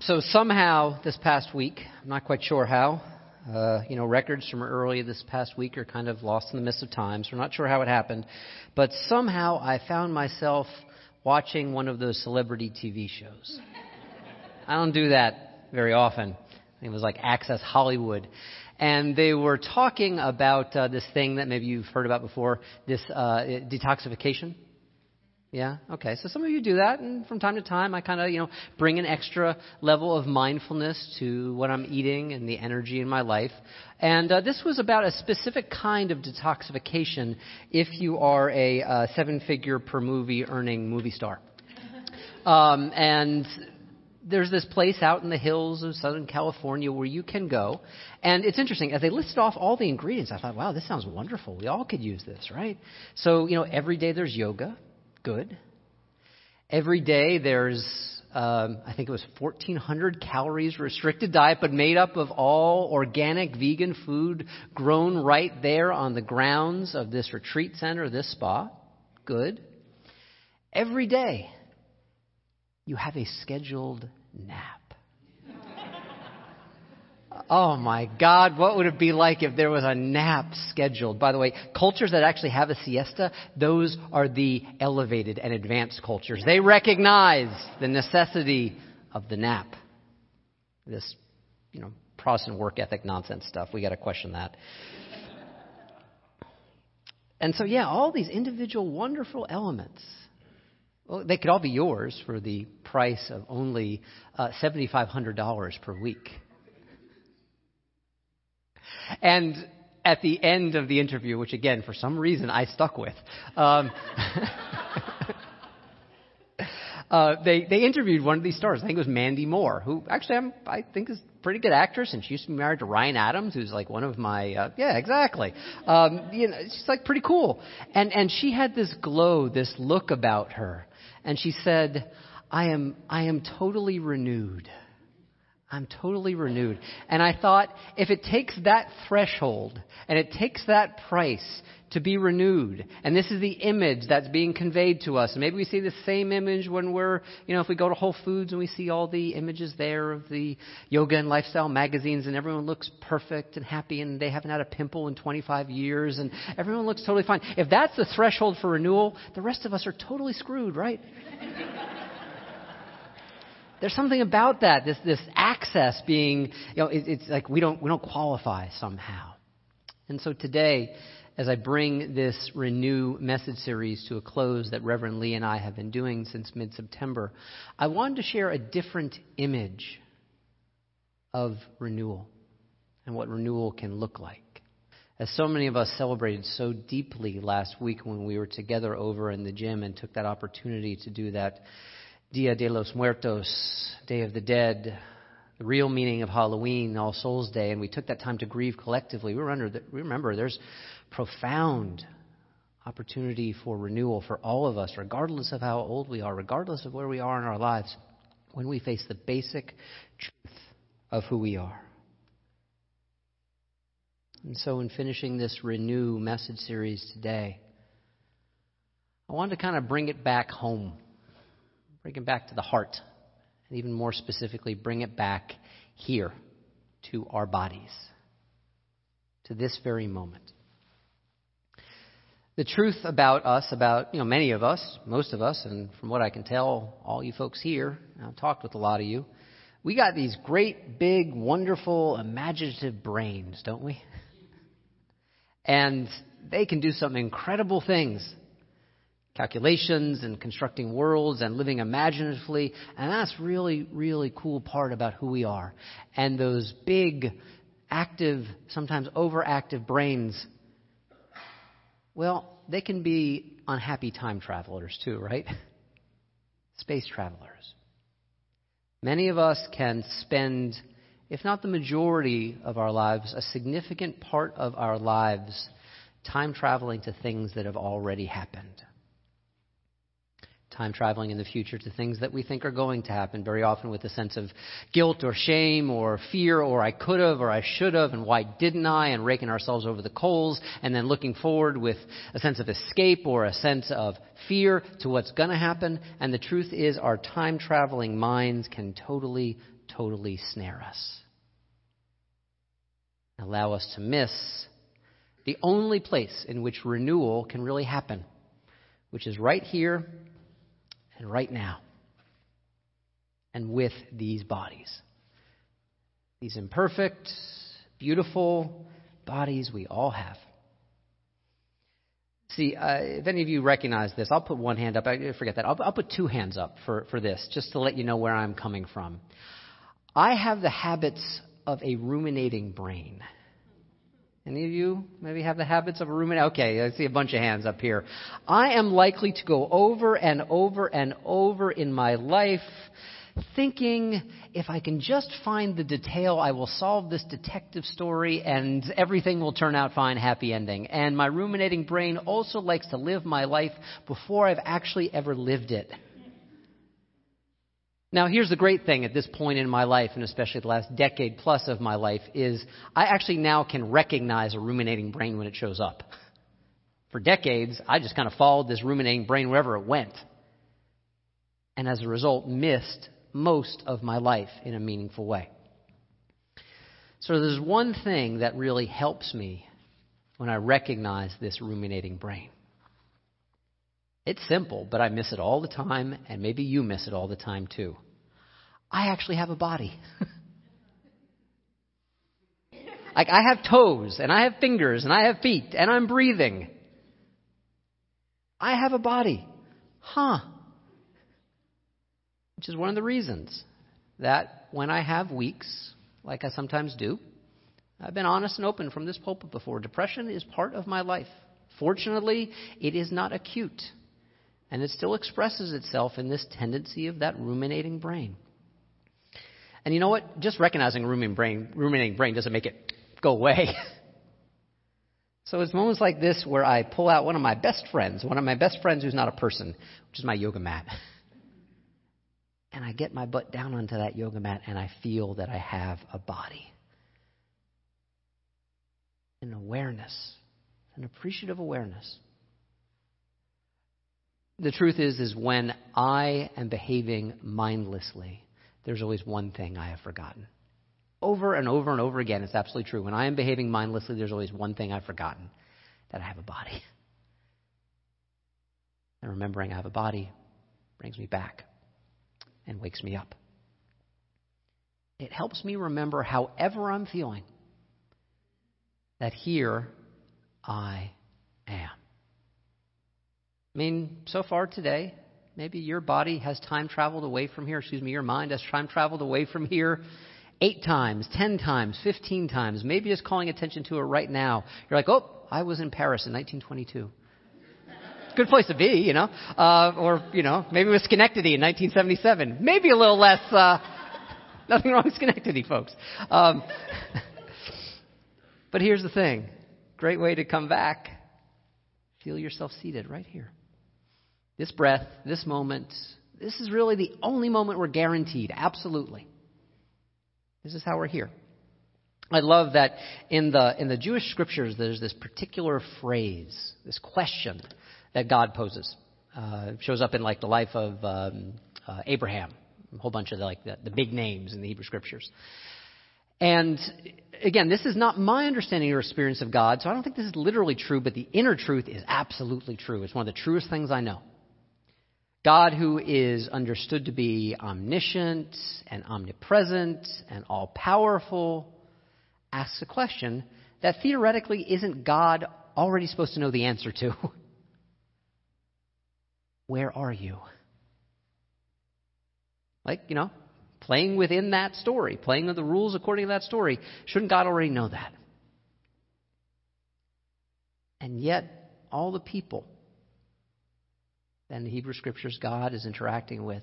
So somehow this past week, I'm not quite sure how, uh, you know, records from early this past week are kind of lost in the midst of time, so we're not sure how it happened. But somehow I found myself watching one of those celebrity TV shows. I don't do that very often. It was like Access Hollywood. And they were talking about uh, this thing that maybe you've heard about before, this uh, detoxification. Yeah? Okay. So some of you do that, and from time to time I kind of, you know, bring an extra level of mindfulness to what I'm eating and the energy in my life. And uh, this was about a specific kind of detoxification if you are a uh, seven figure per movie earning movie star. Um, and there's this place out in the hills of Southern California where you can go. And it's interesting, as they listed off all the ingredients, I thought, wow, this sounds wonderful. We all could use this, right? So, you know, every day there's yoga good. Every day there's, um, I think it was 1,400 calories restricted diet, but made up of all organic vegan food grown right there on the grounds of this retreat center, this spa. Good. Every day you have a scheduled nap. Oh my God, what would it be like if there was a nap scheduled? By the way, cultures that actually have a siesta, those are the elevated and advanced cultures. They recognize the necessity of the nap. This, you know, Protestant work ethic nonsense stuff, we got to question that. And so, yeah, all these individual wonderful elements. Well, they could all be yours for the price of only uh, $7,500 per week. And at the end of the interview, which again, for some reason, I stuck with, um, uh, they they interviewed one of these stars. I think it was Mandy Moore, who actually I'm, I think is a pretty good actress, and she used to be married to Ryan Adams, who's like one of my uh, yeah exactly. Um, you know, she's like pretty cool, and and she had this glow, this look about her, and she said, "I am I am totally renewed." I'm totally renewed. And I thought, if it takes that threshold and it takes that price to be renewed, and this is the image that's being conveyed to us, and maybe we see the same image when we're, you know, if we go to Whole Foods and we see all the images there of the yoga and lifestyle magazines, and everyone looks perfect and happy, and they haven't had a pimple in 25 years, and everyone looks totally fine. If that's the threshold for renewal, the rest of us are totally screwed, right? There's something about that, this, this access being, you know, it, it's like we don't, we don't qualify somehow. And so today, as I bring this Renew message series to a close that Reverend Lee and I have been doing since mid September, I wanted to share a different image of renewal and what renewal can look like. As so many of us celebrated so deeply last week when we were together over in the gym and took that opportunity to do that Dia de los Muertos, Day of the Dead, the real meaning of Halloween, All Souls Day, and we took that time to grieve collectively. We that, remember there's profound opportunity for renewal for all of us, regardless of how old we are, regardless of where we are in our lives, when we face the basic truth of who we are. And so, in finishing this Renew message series today, I wanted to kind of bring it back home Bring it back to the heart. And even more specifically, bring it back here to our bodies, to this very moment. The truth about us, about you know many of us, most of us, and from what I can tell, all you folks here, I've talked with a lot of you, we got these great, big, wonderful, imaginative brains, don't we? And they can do some incredible things calculations and constructing worlds and living imaginatively. And that's really, really cool part about who we are. And those big, active, sometimes overactive brains, well, they can be unhappy time travelers too, right? Space travelers. Many of us can spend, if not the majority of our lives, a significant part of our lives time traveling to things that have already happened time traveling in the future to things that we think are going to happen, very often with a sense of guilt or shame or fear or I could have or I should have and why didn't I and raking ourselves over the coals and then looking forward with a sense of escape or a sense of fear to what's going to happen. And the truth is our time traveling minds can totally, totally snare us. Allow us to miss the only place in which renewal can really happen, which is right here and right now, and with these bodies. These imperfect, beautiful bodies we all have. See, uh, if any of you recognize this, I'll put one hand up. I forget that. I'll, I'll put two hands up for, for this, just to let you know where I'm coming from. I have the habits of a ruminating brain. Any of you maybe have the habits of a ruminating? Okay, I see a bunch of hands up here. I am likely to go over and over and over in my life thinking if I can just find the detail, I will solve this detective story and everything will turn out fine, happy ending. And my ruminating brain also likes to live my life before I've actually ever lived it. Now, here's the great thing at this point in my life, and especially the last decade plus of my life, is I actually now can recognize a ruminating brain when it shows up. For decades, I just kind of followed this ruminating brain wherever it went. And as a result, missed most of my life in a meaningful way. So there's one thing that really helps me when I recognize this ruminating brain. It's simple, but I miss it all the time, and maybe you miss it all the time too. I actually have a body. like, I have toes, and I have fingers, and I have feet, and I'm breathing. I have a body. Huh which is one of the reasons that when I have weeks, like I sometimes do, I've been honest and open from this pulpit before. Depression is part of my life. Fortunately, it is not acute, and it still expresses itself in this tendency of that ruminating brain. And you know what? Just recognizing ruminating brain, ruminating brain doesn't make it go away. so it's moments like this where I pull out one of my best friends, one of my best friends who's not a person, which is my yoga mat. and I get my butt down onto that yoga mat and I feel that I have a body. An awareness, an appreciative awareness. The truth is, is when I am behaving mindlessly, there's always one thing I have forgotten. Over and over and over again, it's absolutely true. When I am behaving mindlessly, there's always one thing I've forgotten that I have a body. And remembering I have a body brings me back and wakes me up. It helps me remember, however I'm feeling, that here I am. I mean, so far today, maybe your body has time traveled away from here, excuse me, your mind has time traveled away from here eight times, ten times, fifteen times, maybe it's calling attention to it right now. You're like, oh, I was in Paris in 1922 good place to be, you know. Uh, or, you know, maybe with Schenectady in 1977. Maybe a little less, uh, nothing wrong with Schenectady, folks. Um, but here's the thing great way to come back. Feel yourself seated right here. This breath, this moment, this is really the only moment we're guaranteed. Absolutely. This is how we're here. I love that in the in the Jewish scriptures there's this particular phrase, this question that God poses. Uh, shows up in like the life of um, uh, Abraham, a whole bunch of the, like the, the big names in the Hebrew Scriptures. And again, this is not my understanding or experience of God, so I don't think this is literally true, but the inner truth is absolutely true. It's one of the truest things I know. God, who is understood to be omniscient and omnipresent and all powerful, asks a question that theoretically isn't God already supposed to know the answer to. Where are you? Like, you know, playing within that story, playing with the rules according to that story. Shouldn't God already know that? And yet, all the people that in the Hebrew Scriptures God is interacting with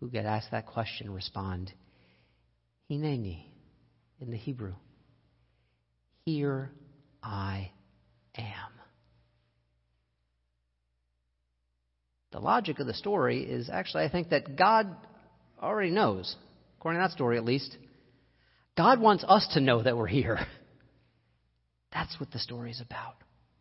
who get asked that question respond, Hineni, in the Hebrew. Here I am. the logic of the story is actually, I think, that God already knows, according to that story at least. God wants us to know that we're here. That's what the story is about.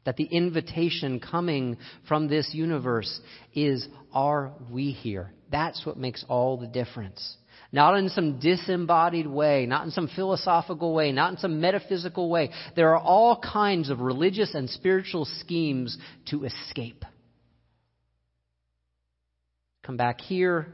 That the invitation coming from this universe is, are we here? That's what makes all the difference. Not in some disembodied way, not in some philosophical way, not in some metaphysical way. There are all kinds of religious and spiritual schemes to escape. Come back here,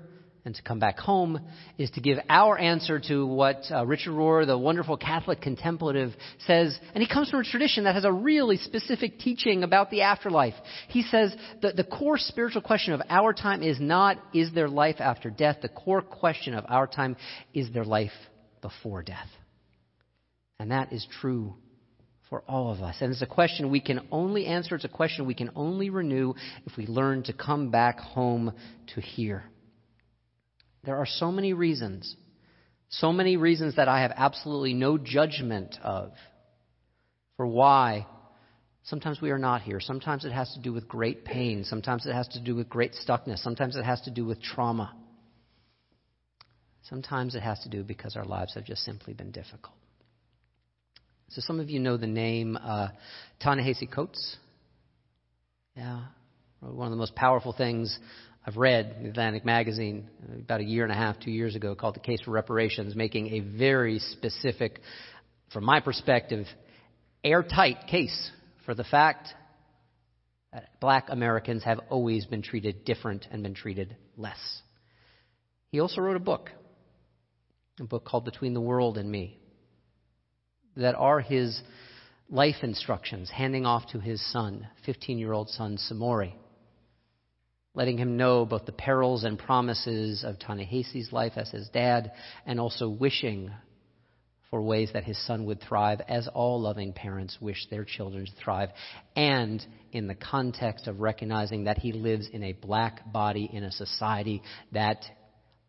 and to come back home is to give our answer to what uh, Richard Rohr, the wonderful Catholic contemplative, says. And he comes from a tradition that has a really specific teaching about the afterlife. He says that the core spiritual question of our time is not, is there life after death? The core question of our time is there life before death? And that is true for all of us. And it's a question we can only answer, it's a question we can only renew if we learn to come back home to here. There are so many reasons, so many reasons that I have absolutely no judgment of for why sometimes we are not here. Sometimes it has to do with great pain. Sometimes it has to do with great stuckness. Sometimes it has to do with trauma. Sometimes it has to do because our lives have just simply been difficult. So some of you know the name uh, Ta-Nehisi Coates. Yeah, one of the most powerful things I've read in Atlantic Magazine uh, about a year and a half, two years ago, called The Case for Reparations, making a very specific, from my perspective, airtight case for the fact that black Americans have always been treated different and been treated less. He also wrote a book, a book called Between the World and Me, that are his life instructions handing off to his son, 15 year old son, Samori letting him know both the perils and promises of Ta-Nehisi's life as his dad, and also wishing for ways that his son would thrive, as all loving parents wish their children to thrive, and in the context of recognizing that he lives in a black body in a society that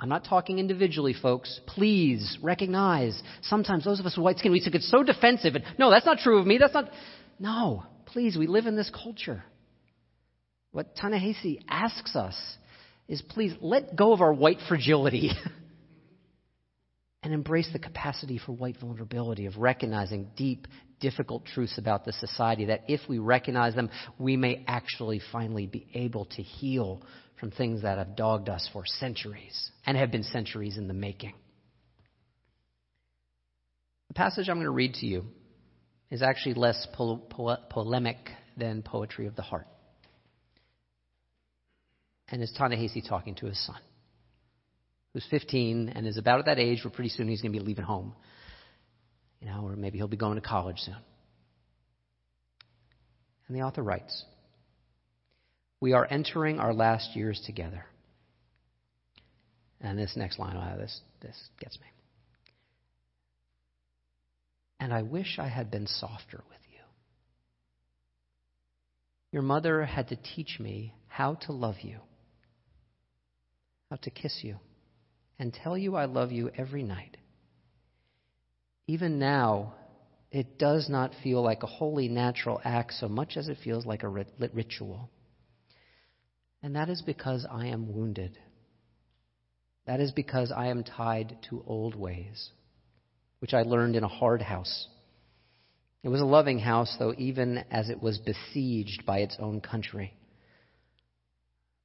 I'm not talking individually, folks. Please recognize sometimes those of us with white skin, we get so defensive and, no, that's not true of me. That's not. No, please, we live in this culture. What Ta-Nehisi asks us is please let go of our white fragility and embrace the capacity for white vulnerability of recognizing deep, difficult truths about the society that if we recognize them, we may actually finally be able to heal from things that have dogged us for centuries and have been centuries in the making. The passage I'm going to read to you is actually less pol- pol- polemic than poetry of the heart and is Ta-Nehisi talking to his son, who's 15 and is about at that age where pretty soon he's going to be leaving home. You know, or maybe he'll be going to college soon. And the author writes We are entering our last years together. And this next line, oh, this, this gets me. And I wish I had been softer with you. Your mother had to teach me how to love you to kiss you and tell you I love you every night. Even now, it does not feel like a wholly natural act so much as it feels like a ritual. And that is because I am wounded. That is because I am tied to old ways, which I learned in a hard house. It was a loving house, though, even as it was besieged by its own country.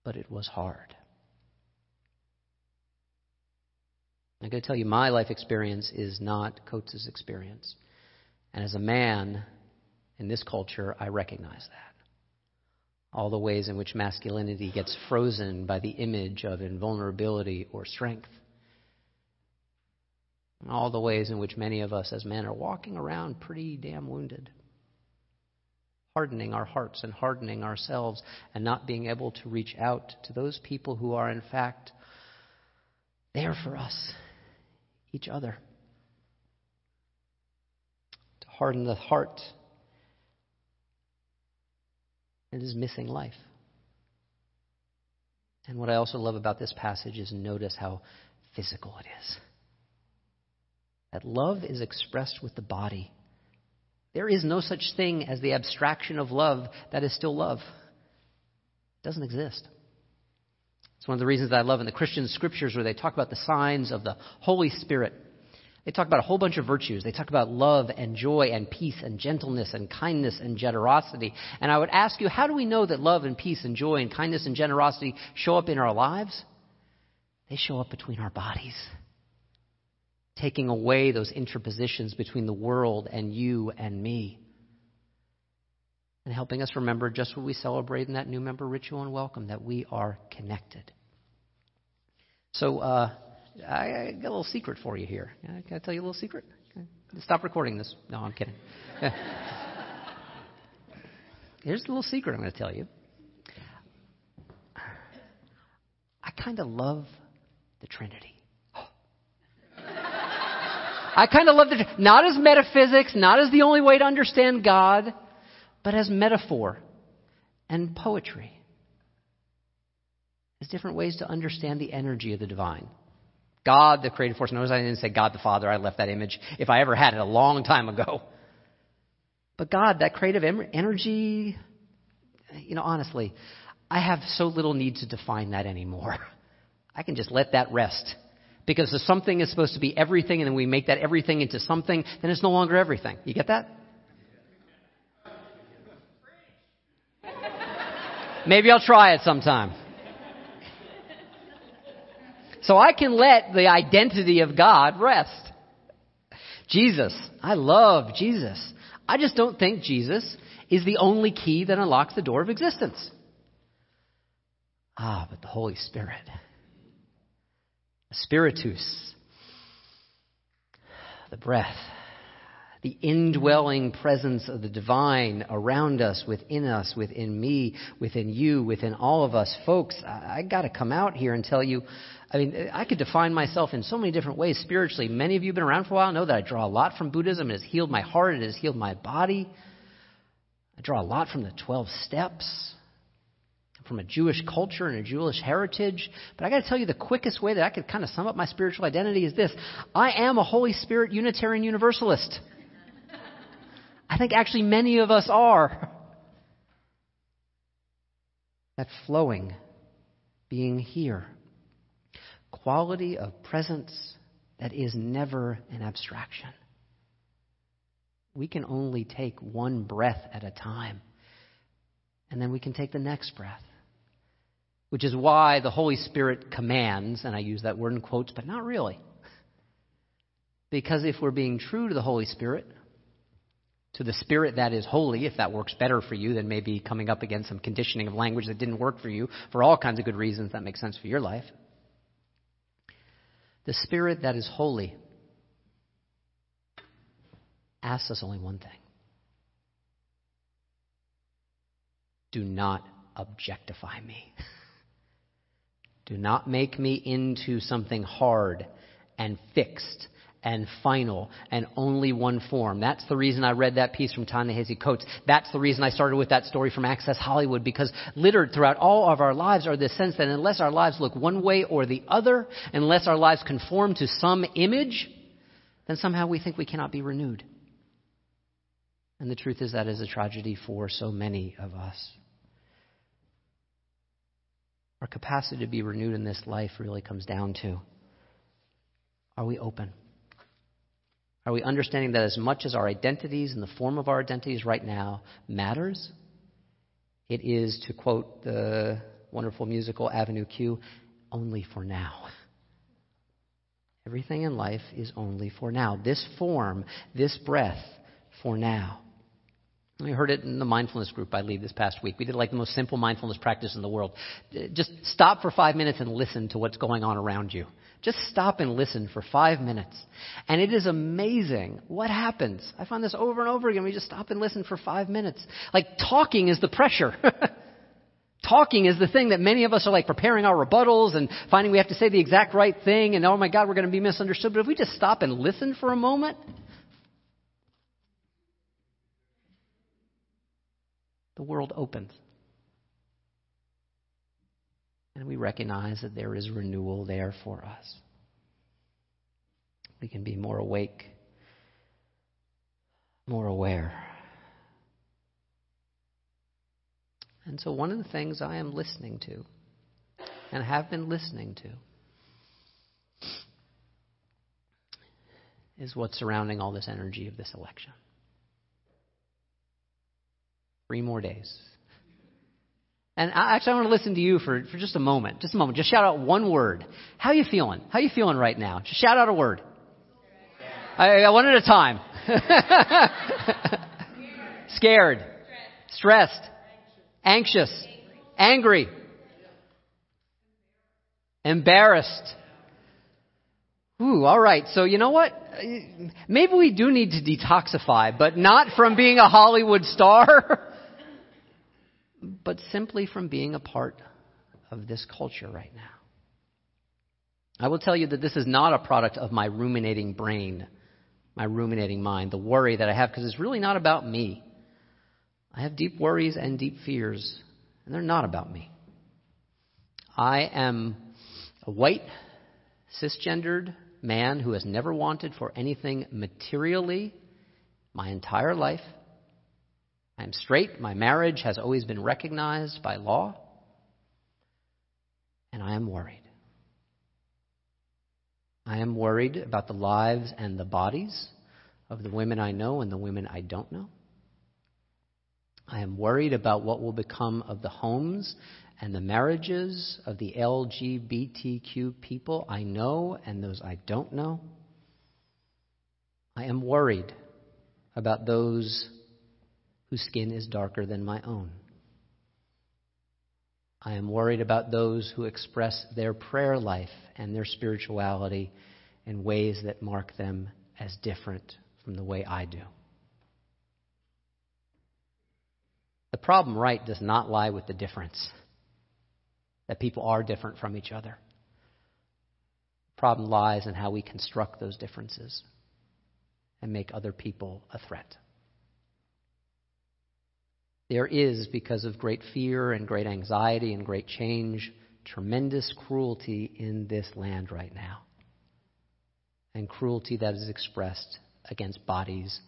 But it was hard. I'm going to tell you, my life experience is not Coates' experience. And as a man in this culture, I recognize that. All the ways in which masculinity gets frozen by the image of invulnerability or strength. And all the ways in which many of us as men are walking around pretty damn wounded. Hardening our hearts and hardening ourselves and not being able to reach out to those people who are, in fact, there for us each other. To harden the heart, it is missing life. And what I also love about this passage is notice how physical it is. That love is expressed with the body. There is no such thing as the abstraction of love that is still love. It doesn't exist. It's one of the reasons that I love in the Christian scriptures where they talk about the signs of the Holy Spirit. They talk about a whole bunch of virtues. They talk about love and joy and peace and gentleness and kindness and generosity. And I would ask you, how do we know that love and peace and joy and kindness and generosity show up in our lives? They show up between our bodies. taking away those interpositions between the world and you and me, and helping us remember just what we celebrate in that new member ritual and welcome that we are connected. So, uh, I got a little secret for you here. Can I tell you a little secret? Stop recording this. No, I'm kidding. Here's a little secret I'm going to tell you. I kind of love the Trinity. I kind of love the not as metaphysics, not as the only way to understand God, but as metaphor and poetry. As different ways to understand the energy of the divine. God, the creative force. Notice I didn't say God the Father. I left that image, if I ever had it, a long time ago. But God, that creative energy, you know, honestly, I have so little need to define that anymore. I can just let that rest. Because if something is supposed to be everything and then we make that everything into something, then it's no longer everything. You get that? Maybe I'll try it sometime. So I can let the identity of God rest. Jesus. I love Jesus. I just don't think Jesus is the only key that unlocks the door of existence. Ah, but the Holy Spirit. Spiritus. The breath. The indwelling presence of the divine around us, within us, within me, within you, within all of us. Folks, I, I gotta come out here and tell you, I mean, I could define myself in so many different ways spiritually. Many of you have been around for a while know that I draw a lot from Buddhism. It has healed my heart. It has healed my body. I draw a lot from the 12 steps, from a Jewish culture and a Jewish heritage. But I got to tell you, the quickest way that I could kind of sum up my spiritual identity is this I am a Holy Spirit Unitarian Universalist. I think actually many of us are. That flowing, being here quality of presence that is never an abstraction. We can only take one breath at a time, and then we can take the next breath. Which is why the Holy Spirit commands, and I use that word in quotes, but not really. Because if we're being true to the Holy Spirit, to the Spirit that is holy, if that works better for you than maybe coming up against some conditioning of language that didn't work for you for all kinds of good reasons that make sense for your life. The Spirit that is holy asks us only one thing do not objectify me. Do not make me into something hard and fixed and final and only one form. That's the reason I read that piece from Ta-Nehisi Coates. That's the reason I started with that story from Access Hollywood because littered throughout all of our lives are the sense that unless our lives look one way or the other, unless our lives conform to some image, then somehow we think we cannot be renewed. And the truth is that is a tragedy for so many of us. Our capacity to be renewed in this life really comes down to are we open? Are we understanding that as much as our identities and the form of our identities right now matters, it is, to quote the wonderful musical Avenue Q, only for now. Everything in life is only for now. This form, this breath, for now. We heard it in the mindfulness group I lead this past week. We did like the most simple mindfulness practice in the world. Uh, just stop for five minutes and listen to what's going on around you. Just stop and listen for five minutes. And it is amazing what happens. I find this over and over again. We just stop and listen for five minutes. Like talking is the pressure. talking is the thing that many of us are like preparing our rebuttals and finding we have to say the exact right thing and oh my God, we're going to be misunderstood. But if we just stop and listen for a moment, the world opens. And we recognize that there is renewal there for us. We can be more awake, more aware. And so, one of the things I am listening to, and have been listening to, is what's surrounding all this energy of this election. Three more days. And actually, I want to listen to you for, for just a moment. Just a moment. Just shout out one word. How are you feeling? How are you feeling right now? Just shout out a word. I, I one at a time. Scared. Stressed. Anxious. Angry. Embarrassed. Ooh, all right. So you know what? Maybe we do need to detoxify, but not from being a Hollywood star, but simply from being a part of this culture right now. I will tell you that this is not a product of my ruminating brain, my ruminating mind, the worry that I have, because it's really not about me. I have deep worries and deep fears, and they're not about me. I am a white, cisgendered man who has never wanted for anything materially my entire life. I am straight. My marriage has always been recognized by law. And I am worried. I am worried about the lives and the bodies of the women I know and the women I don't know. I am worried about what will become of the homes and the marriages of the LGBTQ people I know and those I don't know. I am worried about those whose skin is darker than my own. I am worried about those who express their prayer life and their spirituality in ways that mark them as different from the way I do. The problem, right, does not lie with the difference that people are different from each other. The problem lies in how we construct those differences and make other people a threat. There is, because of great fear and great anxiety and great change, tremendous cruelty in this land right now. And cruelty that is expressed against bodies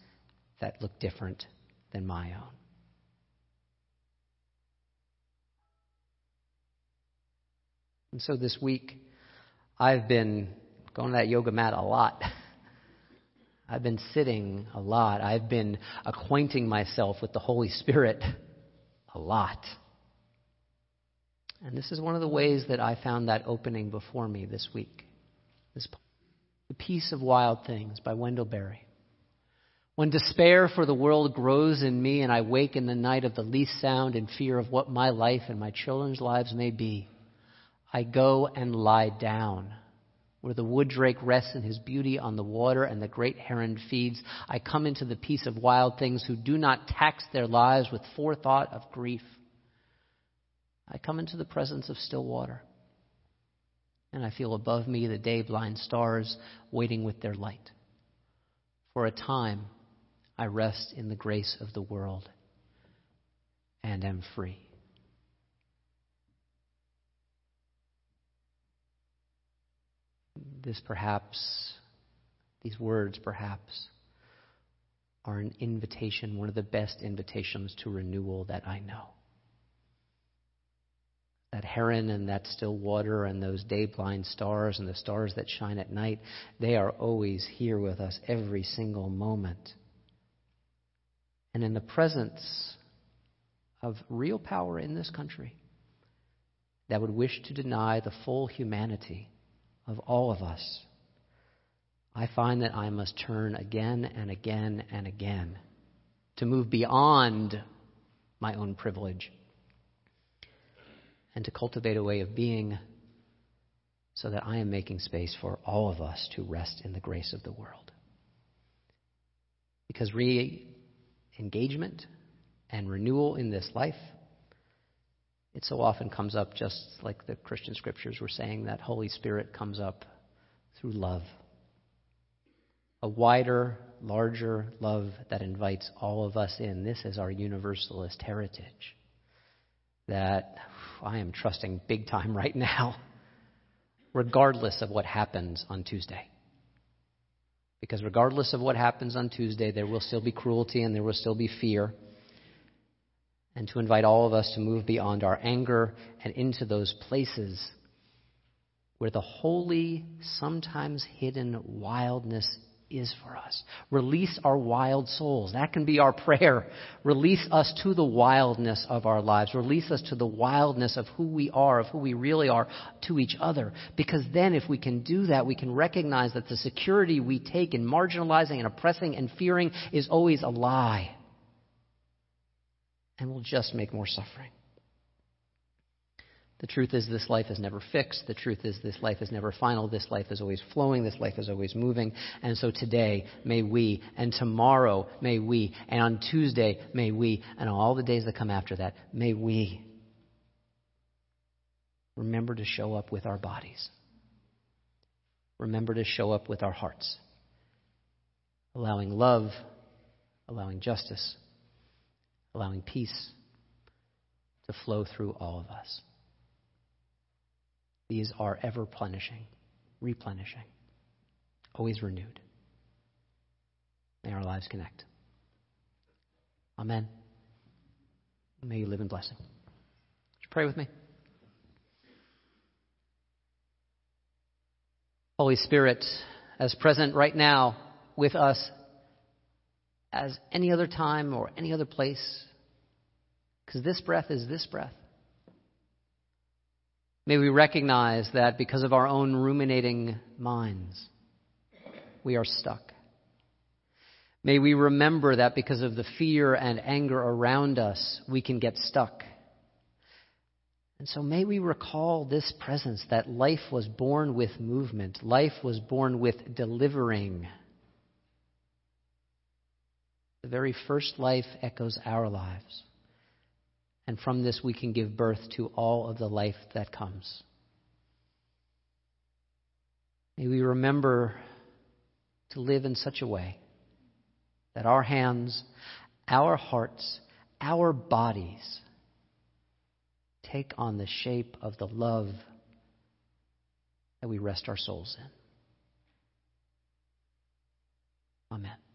that look different than my own. And so this week, I've been going to that yoga mat a lot. I've been sitting a lot. I've been acquainting myself with the Holy Spirit a lot. And this is one of the ways that I found that opening before me this week. This The Peace of Wild Things by Wendell Berry. When despair for the world grows in me and I wake in the night of the least sound in fear of what my life and my children's lives may be, I go and lie down. Where the wood drake rests in his beauty on the water and the great heron feeds, I come into the peace of wild things who do not tax their lives with forethought of grief. I come into the presence of still water, and I feel above me the day blind stars waiting with their light. For a time, I rest in the grace of the world and am free. This perhaps, these words perhaps, are an invitation, one of the best invitations to renewal that I know. That heron and that still water and those day blind stars and the stars that shine at night, they are always here with us every single moment. And in the presence of real power in this country that would wish to deny the full humanity of all of us, I find that I must turn again and again and again to move beyond my own privilege and to cultivate a way of being so that I am making space for all of us to rest in the grace of the world. Because re engagement and renewal in this life it so often comes up just like the Christian scriptures were saying that Holy Spirit comes up through love. A wider, larger love that invites all of us in. This is our universalist heritage. That I am trusting big time right now, regardless of what happens on Tuesday. Because regardless of what happens on Tuesday, there will still be cruelty and there will still be fear and to invite all of us to move beyond our anger and into those places where the holy, sometimes hidden wildness is for us. Release our wild souls. That can be our prayer. Release us to the wildness of our lives. Release us to the wildness of who we are, of who we really are to each other. Because then, if we can do that, we can recognize that the security we take in marginalizing and oppressing and fearing is always a lie. And will just make more suffering. The truth is, this life is never fixed. The truth is, this life is never final. This life is always flowing. This life is always moving. And so today, may we, and tomorrow, may we, and on Tuesday, may we, and all the days that come after that, may we remember to show up with our bodies. Remember to show up with our hearts, allowing love, allowing justice, allowing peace to flow through all of us. These are ever plenishing, replenishing, always renewed. May our lives connect. Amen. May you live in blessing. Pray with me? Holy Spirit, as present right now with us as any other time or any other place, because this breath is this breath. May we recognize that because of our own ruminating minds, we are stuck. May we remember that because of the fear and anger around us, we can get stuck. And so may we recall this presence that life was born with movement, life was born with delivering. The very first life echoes our lives. And from this, we can give birth to all of the life that comes. May we remember to live in such a way that our hands, our hearts, our bodies take on the shape of the love that we rest our souls in. Amen.